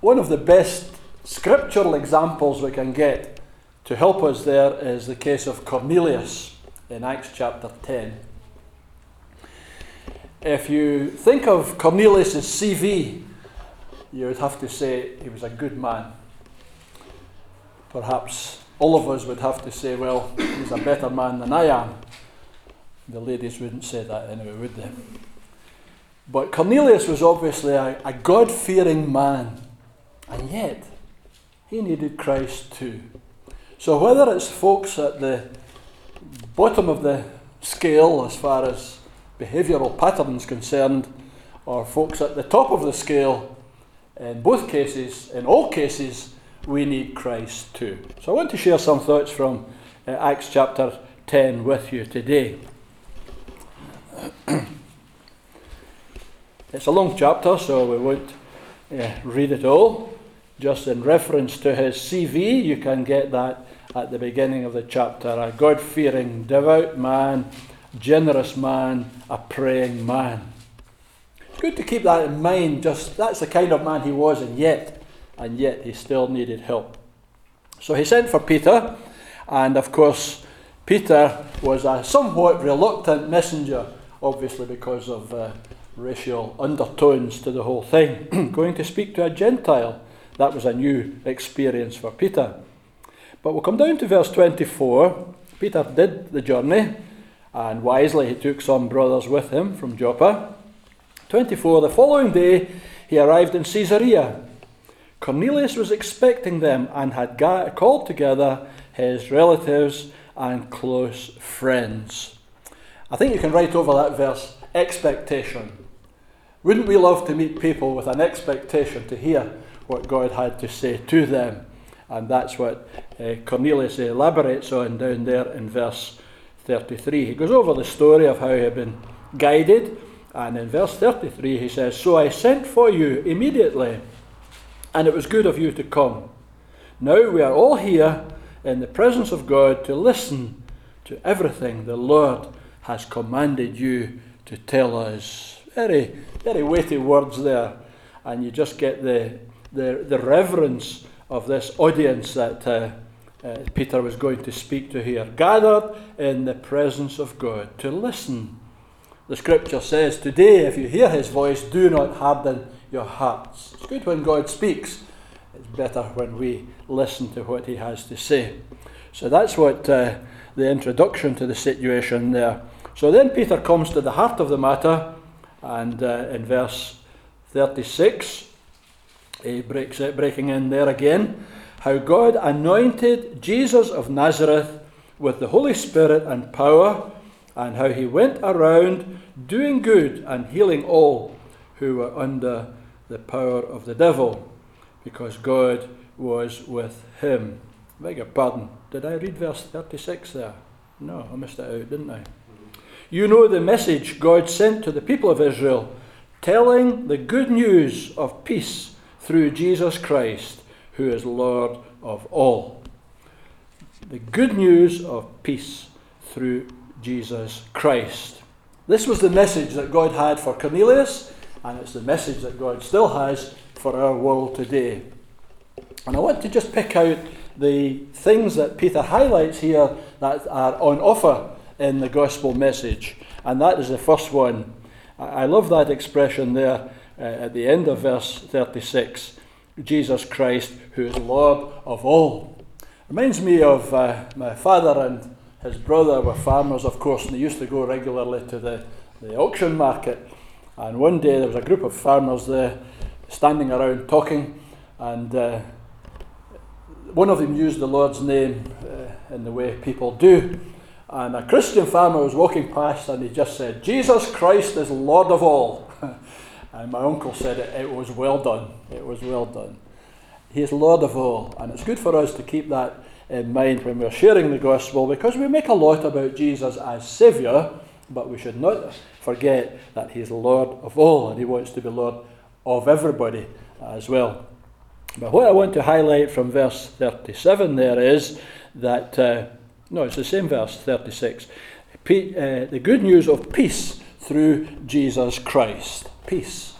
one of the best scriptural examples we can get to help us there is the case of Cornelius in Acts chapter 10. If you think of Cornelius' CV, you would have to say he was a good man. Perhaps all of us would have to say, well, he's a better man than I am. The ladies wouldn't say that anyway, would they? But Cornelius was obviously a, a God fearing man, and yet he needed Christ too. So, whether it's folks at the bottom of the scale as far as behavioural patterns concerned, or folks at the top of the scale, in both cases, in all cases, we need Christ too. So, I want to share some thoughts from uh, Acts chapter 10 with you today. it's a long chapter, so we won't uh, read it all. Just in reference to his CV, you can get that at the beginning of the chapter. A God fearing, devout man, generous man, a praying man. It's good to keep that in mind, just that's the kind of man he was, and yet, and yet he still needed help. So he sent for Peter, and of course, Peter was a somewhat reluctant messenger, obviously because of uh, racial undertones to the whole thing. Going to speak to a Gentile that was a new experience for Peter. But we'll come down to verse 24. Peter did the journey, and wisely he took some brothers with him from Joppa. 24. The following day he arrived in Caesarea. Cornelius was expecting them and had called together his relatives and close friends. I think you can write over that verse expectation. Wouldn't we love to meet people with an expectation to hear what God had to say to them. And that's what uh, Cornelius elaborates on down there in verse 33. He goes over the story of how he had been guided, and in verse 33 he says, So I sent for you immediately, and it was good of you to come. Now we are all here in the presence of God to listen to everything the Lord has commanded you to tell us. Very, very weighty words there, and you just get the the, the reverence of this audience that uh, uh, Peter was going to speak to here, gathered in the presence of God to listen. The scripture says, Today, if you hear his voice, do not harden your hearts. It's good when God speaks, it's better when we listen to what he has to say. So that's what uh, the introduction to the situation there. So then Peter comes to the heart of the matter, and uh, in verse 36, he breaks it, breaking in there again. How God anointed Jesus of Nazareth with the Holy Spirit and power, and how he went around doing good and healing all who were under the power of the devil, because God was with him. I Beg your pardon. Did I read verse 36 there? No, I missed it out, didn't I? You know the message God sent to the people of Israel, telling the good news of peace through Jesus Christ, who is Lord of all. The good news of peace through Jesus Christ. This was the message that God had for Cornelius, and it's the message that God still has for our world today. And I want to just pick out the things that Peter highlights here that are on offer in the gospel message. And that is the first one. I love that expression there uh, at the end of verse 36 Jesus Christ, who is Lord of all. Reminds me of uh, my father and his brother were farmers, of course, and they used to go regularly to the, the auction market. And one day there was a group of farmers there standing around talking, and uh, one of them used the Lord's name uh, in the way people do. And a Christian farmer was walking past and he just said, Jesus Christ is Lord of all. And my uncle said it, it was well done. It was well done. He is Lord of all. And it's good for us to keep that in mind when we're sharing the gospel because we make a lot about Jesus as Saviour, but we should not forget that He's Lord of all and He wants to be Lord of everybody as well. But what I want to highlight from verse 37 there is that, uh, no, it's the same verse, 36. Pe- uh, the good news of peace through Jesus Christ peace.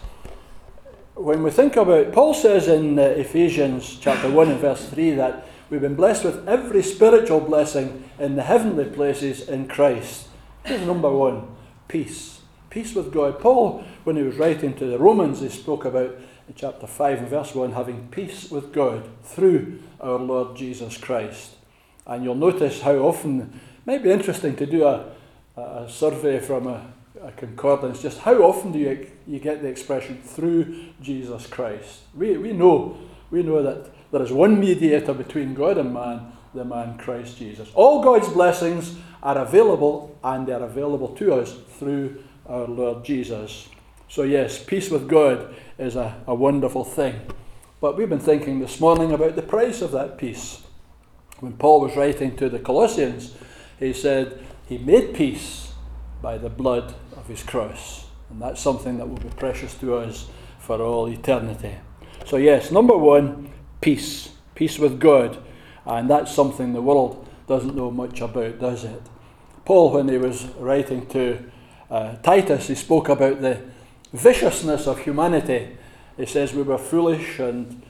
when we think about, Paul says in uh, Ephesians chapter 1 and verse 3 that we've been blessed with every spiritual blessing in the heavenly places in Christ. Here's number one peace. Peace with God. Paul, when he was writing to the Romans, he spoke about in chapter 5 and verse 1 having peace with God through our Lord Jesus Christ. And you'll notice how often, it might be interesting to do a, a survey from a a concordance, just how often do you, you get the expression through Jesus Christ? We, we know we know that there is one mediator between God and man, the man Christ Jesus. All God's blessings are available and they are available to us through our Lord Jesus. So, yes, peace with God is a, a wonderful thing. But we've been thinking this morning about the price of that peace. When Paul was writing to the Colossians, he said, He made peace by the blood of his cross. And that's something that will be precious to us for all eternity. So, yes, number one, peace. Peace with God. And that's something the world doesn't know much about, does it? Paul, when he was writing to uh, Titus, he spoke about the viciousness of humanity. He says we were foolish and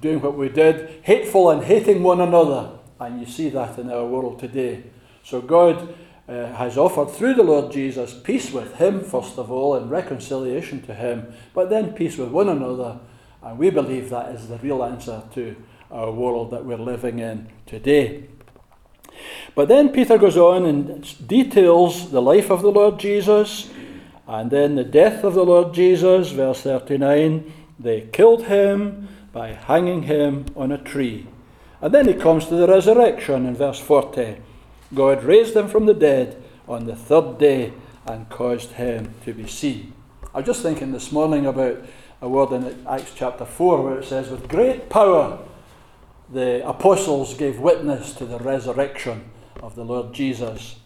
doing what we did, hateful and hating one another. And you see that in our world today. So God uh, has offered through the Lord Jesus peace with Him, first of all, and reconciliation to Him, but then peace with one another. And we believe that is the real answer to our world that we're living in today. But then Peter goes on and details the life of the Lord Jesus and then the death of the Lord Jesus, verse 39. They killed him by hanging him on a tree. And then he comes to the resurrection in verse 40. God raised him from the dead on the third day and caused him to be seen. I was just thinking this morning about a word in Acts chapter 4 where it says, With great power the apostles gave witness to the resurrection of the Lord Jesus.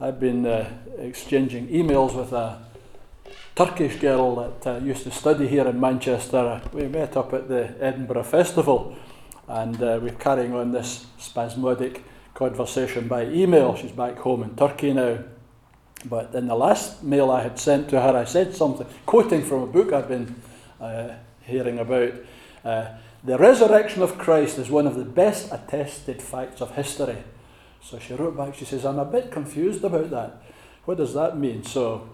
I've been uh, exchanging emails with a Turkish girl that uh, used to study here in Manchester. We met up at the Edinburgh Festival and uh, we're carrying on this spasmodic conversation by email. She's back home in Turkey now. But in the last mail I had sent to her, I said something, quoting from a book I've been uh, hearing about. Uh, the resurrection of Christ is one of the best attested facts of history. So she wrote back, she says, I'm a bit confused about that. What does that mean? So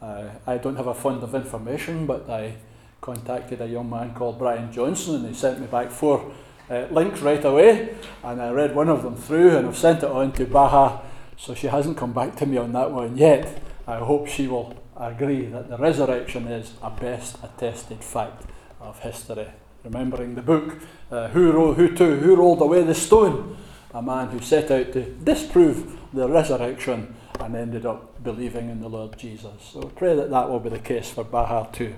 uh, I don't have a fund of information, but I contacted a young man called Brian Johnson and he sent me back four uh, links right away, and I read one of them through, and I've sent it on to Baha. So she hasn't come back to me on that one yet. I hope she will agree that the resurrection is a best attested fact of history. Remembering the book, uh, who, ro- who, to, who rolled away the stone? A man who set out to disprove the resurrection and ended up believing in the Lord Jesus. So I pray that that will be the case for Baha too.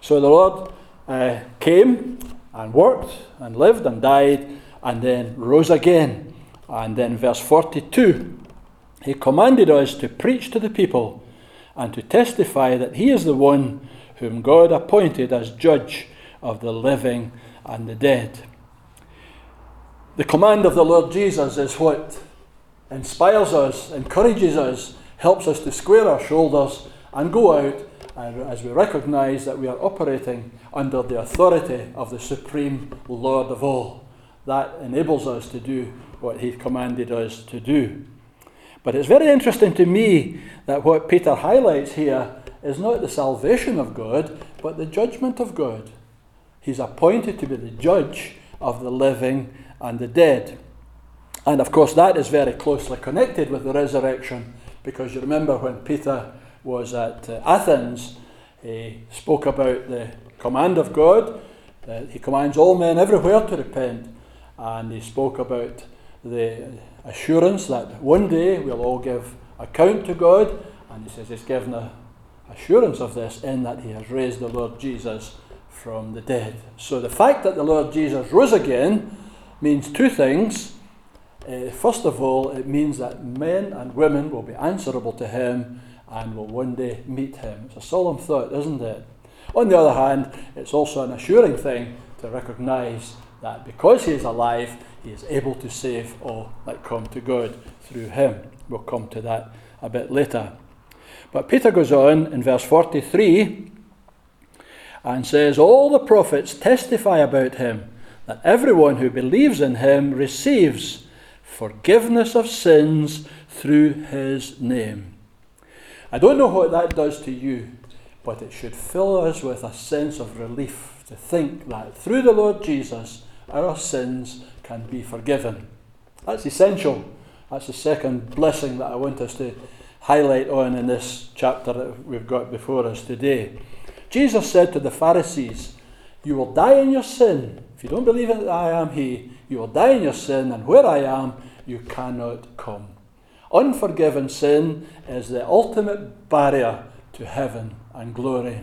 So the Lord uh, came and worked and lived and died and then rose again. And then, verse 42, he commanded us to preach to the people and to testify that he is the one whom God appointed as judge of the living and the dead. The command of the Lord Jesus is what inspires us, encourages us, helps us to square our shoulders and go out as we recognize that we are operating under the authority of the supreme Lord of all. That enables us to do what he commanded us to do. But it's very interesting to me that what Peter highlights here is not the salvation of God, but the judgment of God. He's appointed to be the judge of the living and the dead. And of course, that is very closely connected with the resurrection, because you remember when Peter was at uh, Athens, he spoke about the command of God. Uh, he commands all men everywhere to repent. And he spoke about the assurance that one day we'll all give account to God. And he says he's given a assurance of this in that he has raised the Lord Jesus from the dead. So the fact that the Lord Jesus rose again means two things. Uh, first of all, it means that men and women will be answerable to him and will one day meet him. It's a solemn thought, isn't it? On the other hand, it's also an assuring thing to recognize that because he is alive, he is able to save all that come to God through him. We'll come to that a bit later. But Peter goes on in verse 43 and says, All the prophets testify about him, that everyone who believes in him receives forgiveness of sins through his name. I don't know what that does to you, but it should fill us with a sense of relief to think that through the Lord Jesus, our sins can be forgiven. That's essential. That's the second blessing that I want us to highlight on in this chapter that we've got before us today. Jesus said to the Pharisees, You will die in your sin. If you don't believe that I am He, you will die in your sin, and where I am, you cannot come. Unforgiven sin is the ultimate barrier to heaven and glory.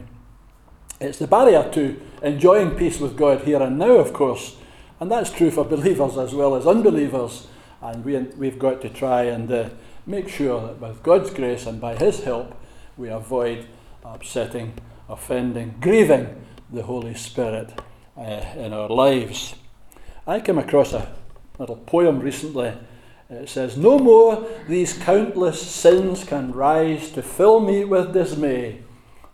It's the barrier to enjoying peace with God here and now, of course, and that's true for believers as well as unbelievers. And we, we've got to try and uh, make sure that with God's grace and by His help, we avoid upsetting offending, grieving the Holy Spirit uh, in our lives. I came across a little poem recently. It says, No more these countless sins can rise to fill me with dismay.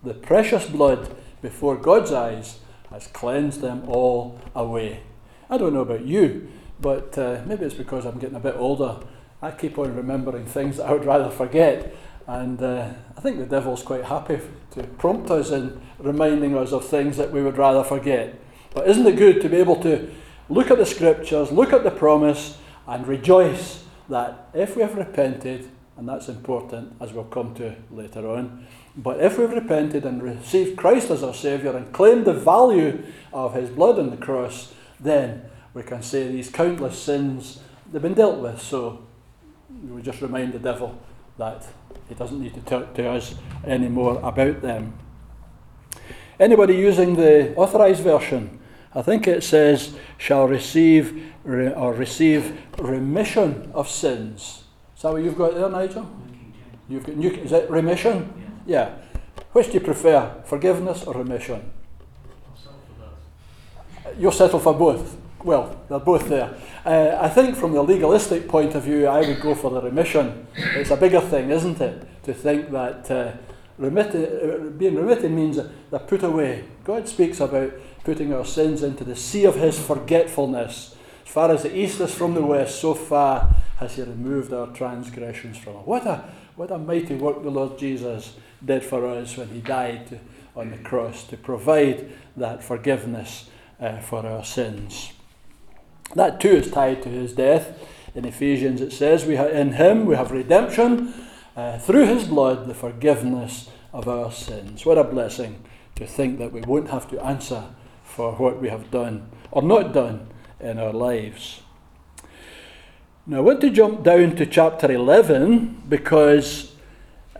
The precious blood before God's eyes has cleansed them all away. I don't know about you, but uh, maybe it's because I'm getting a bit older. I keep on remembering things that I would rather forget. And uh, I think the devil's quite happy to prompt us in reminding us of things that we would rather forget. But isn't it good to be able to look at the scriptures, look at the promise, and rejoice that if we have repented, and that's important as we'll come to later on, but if we've repented and received Christ as our Saviour and claimed the value of His blood on the cross, then we can say these countless sins, they've been dealt with. So we just remind the devil that he doesn't need to talk to us anymore about them. Anybody using the authorized version? I think it says, shall receive re- or receive remission of sins. Is that what you've got there, Nigel? You've got new, is it remission? Yeah. Which do you prefer, forgiveness or remission? You'll settle for both. Well, they're both there. Uh, I think from the legalistic point of view, I would go for the remission. It's a bigger thing, isn't it? To think that uh, uh, being remitted means they're put away. God speaks about putting our sins into the sea of His forgetfulness. As far as the east is from the west, so far has He removed our transgressions from us. What a, what a mighty work the Lord Jesus did for us when He died on the cross to provide that forgiveness uh, for our sins. That too is tied to his death. In Ephesians it says, we In him we have redemption uh, through his blood, the forgiveness of our sins. What a blessing to think that we won't have to answer for what we have done or not done in our lives. Now, I want to jump down to chapter 11 because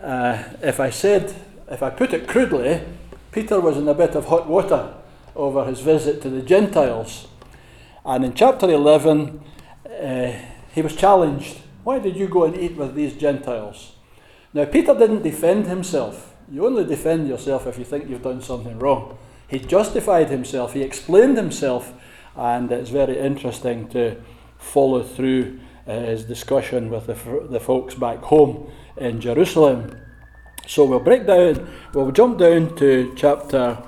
uh, if I said, if I put it crudely, Peter was in a bit of hot water over his visit to the Gentiles. And in chapter 11, uh, he was challenged. Why did you go and eat with these Gentiles? Now, Peter didn't defend himself. You only defend yourself if you think you've done something wrong. He justified himself, he explained himself, and it's very interesting to follow through uh, his discussion with the, the folks back home in Jerusalem. So we'll break down, we'll jump down to chapter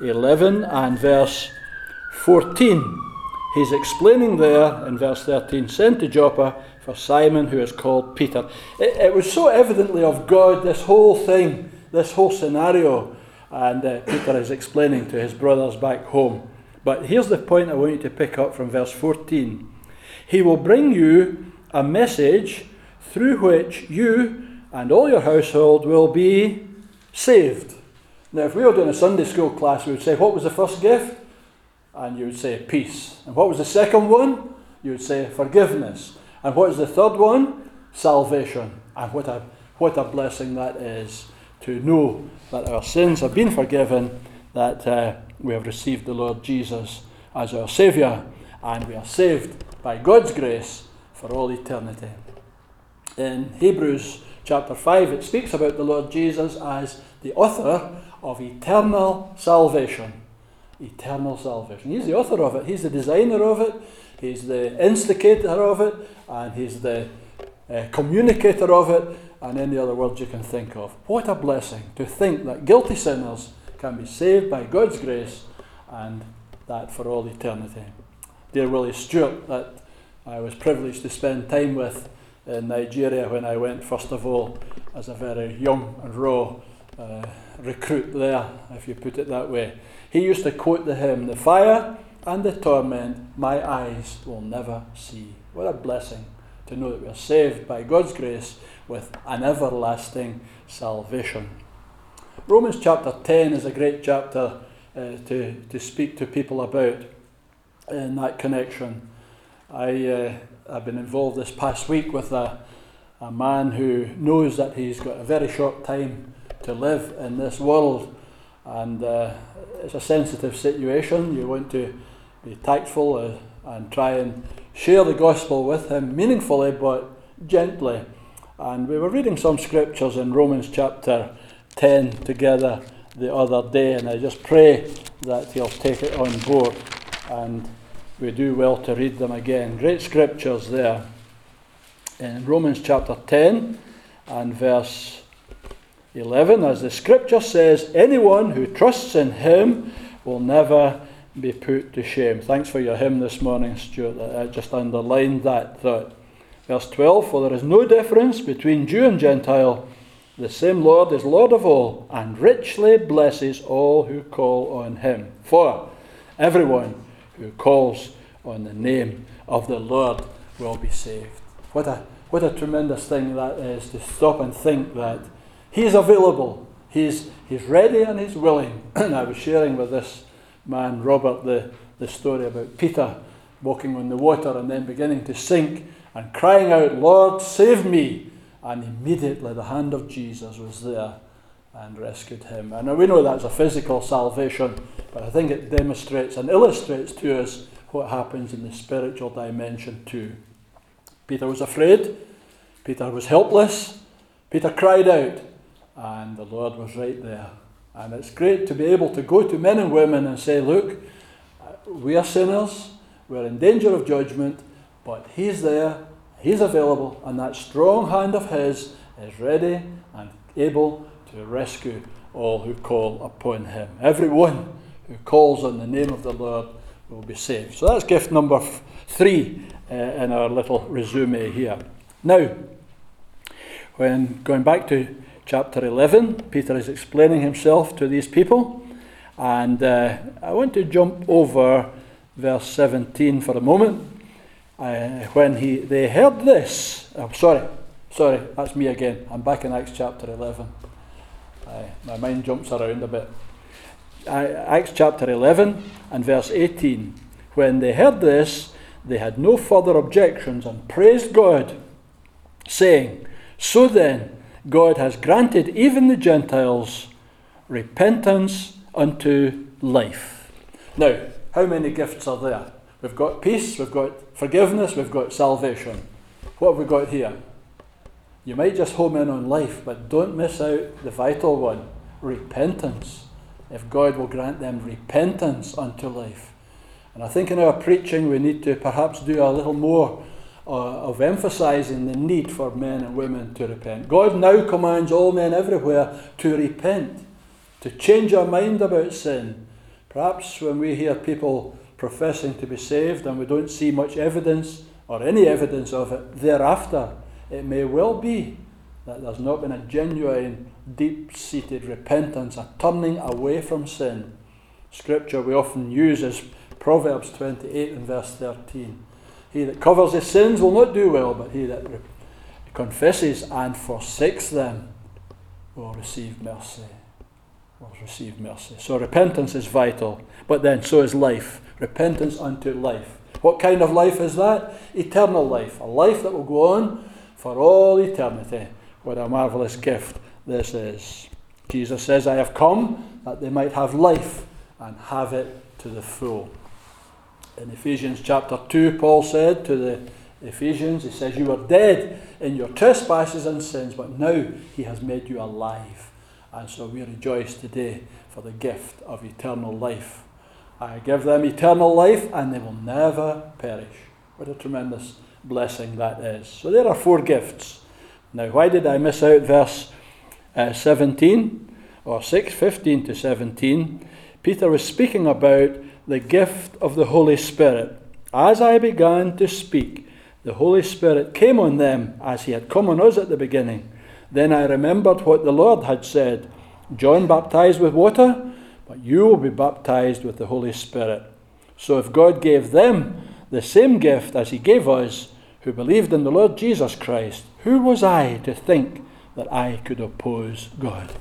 11 and verse 14. He's explaining there in verse 13 sent to Joppa for Simon, who is called Peter. It, it was so evidently of God, this whole thing, this whole scenario. And uh, Peter is explaining to his brothers back home. But here's the point I want you to pick up from verse 14. He will bring you a message through which you and all your household will be saved. Now, if we were doing a Sunday school class, we would say, What was the first gift? and you would say peace. And what was the second one? You would say forgiveness. And what is the third one? Salvation. And what a, what a blessing that is to know that our sins have been forgiven, that uh, we have received the Lord Jesus as our Saviour, and we are saved by God's grace for all eternity. In Hebrews chapter 5, it speaks about the Lord Jesus as the author of eternal salvation. Eternal salvation. He's the author of it, he's the designer of it, he's the instigator of it, and he's the uh, communicator of it, and any other words you can think of. What a blessing to think that guilty sinners can be saved by God's grace, and that for all eternity. Dear Willie Stewart, that I was privileged to spend time with in Nigeria when I went, first of all, as a very young and raw uh, recruit there, if you put it that way. He used to quote the hymn, The fire and the torment my eyes will never see. What a blessing to know that we are saved by God's grace with an everlasting salvation. Romans chapter 10 is a great chapter uh, to, to speak to people about in that connection. I, uh, I've been involved this past week with a, a man who knows that he's got a very short time to live in this world, and uh, it's a sensitive situation. You want to be tactful uh, and try and share the gospel with him meaningfully but gently. And we were reading some scriptures in Romans chapter 10 together the other day, and I just pray that you'll take it on board and we do well to read them again. Great scriptures there. In Romans chapter 10 and verse 11, as the scripture says, anyone who trusts in him will never be put to shame. Thanks for your hymn this morning, Stuart. I just underlined that thought. Verse 12 For there is no difference between Jew and Gentile. The same Lord is Lord of all, and richly blesses all who call on him. For everyone who calls on the name of the Lord will be saved. What a, what a tremendous thing that is to stop and think that He is available, He's, he's ready and He's willing. and I was sharing with this man, Robert, the, the story about Peter walking on the water and then beginning to sink and crying out, Lord, save me. And immediately the hand of Jesus was there and rescued him. And we know that's a physical salvation, but I think it demonstrates and illustrates to us what happens in the spiritual dimension too. Peter was afraid, Peter was helpless, Peter cried out, and the Lord was right there. And it's great to be able to go to men and women and say, Look, we are sinners, we're in danger of judgment, but He's there, He's available, and that strong hand of His is ready and able to rescue all who call upon Him. Everyone who calls on the name of the Lord will be saved. So that's gift number three uh, in our little resume here. Now, when going back to chapter 11, Peter is explaining himself to these people, and uh, I want to jump over verse 17 for a moment. Uh, when he they heard this, oh, sorry, sorry, that's me again. I'm back in Acts chapter 11. my mind jumps around a bit. Acts chapter 11 and verse 18. When they heard this, they had no further objections and praised God, saying, So then, God has granted even the Gentiles repentance unto life. Now, how many gifts are there? We've got peace, we've got forgiveness, we've got salvation. What have we got here? You might just home in on life, but don't miss out the vital one repentance if God will grant them repentance unto life. And I think in our preaching we need to perhaps do a little more uh, of emphasizing the need for men and women to repent. God now commands all men everywhere to repent, to change our mind about sin. Perhaps when we hear people professing to be saved and we don't see much evidence or any evidence of it thereafter, it may well be that there's not been a genuine deep seated repentance, a turning away from sin. Scripture we often use is Proverbs 28 and verse 13. He that covers his sins will not do well, but he that confesses and forsakes them will receive mercy. Will receive mercy. So repentance is vital, but then so is life. Repentance unto life. What kind of life is that? Eternal life. A life that will go on for all eternity. What a marvellous gift this is. Jesus says, I have come that they might have life and have it to the full. In Ephesians chapter 2, Paul said to the Ephesians, he says, You were dead in your trespasses and sins, but now he has made you alive. And so we rejoice today for the gift of eternal life. I give them eternal life and they will never perish. What a tremendous blessing that is. So there are four gifts. Now, why did I miss out verse uh, 17 or 6 15 to 17, Peter was speaking about the gift of the Holy Spirit. As I began to speak, the Holy Spirit came on them as he had come on us at the beginning. Then I remembered what the Lord had said John baptized with water, but you will be baptized with the Holy Spirit. So if God gave them the same gift as he gave us, who believed in the Lord Jesus Christ, who was I to think that I could oppose God?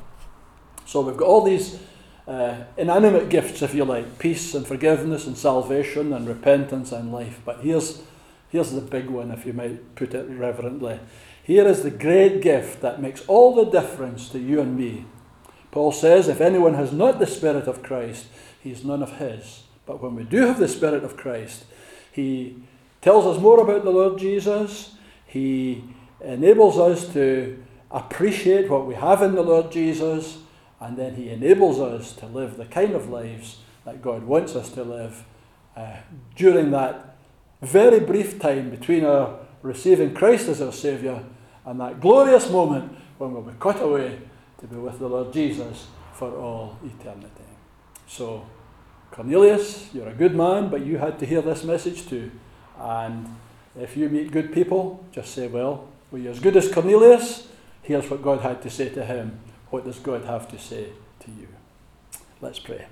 So we've got all these uh, inanimate gifts, if you like peace and forgiveness and salvation and repentance and life. But here's, here's the big one, if you might put it reverently. Here is the great gift that makes all the difference to you and me. Paul says, If anyone has not the Spirit of Christ, he is none of his. But when we do have the Spirit of Christ, he tells us more about the Lord Jesus. He enables us to appreciate what we have in the Lord Jesus and then He enables us to live the kind of lives that God wants us to live uh, during that very brief time between our receiving Christ as our Saviour and that glorious moment when we'll be caught away to be with the Lord Jesus for all eternity. So, Cornelius, you're a good man, but you had to hear this message too. And if you meet good people, just say, Well, were you as good as Cornelius? Here's what God had to say to him. What does God have to say to you? Let's pray.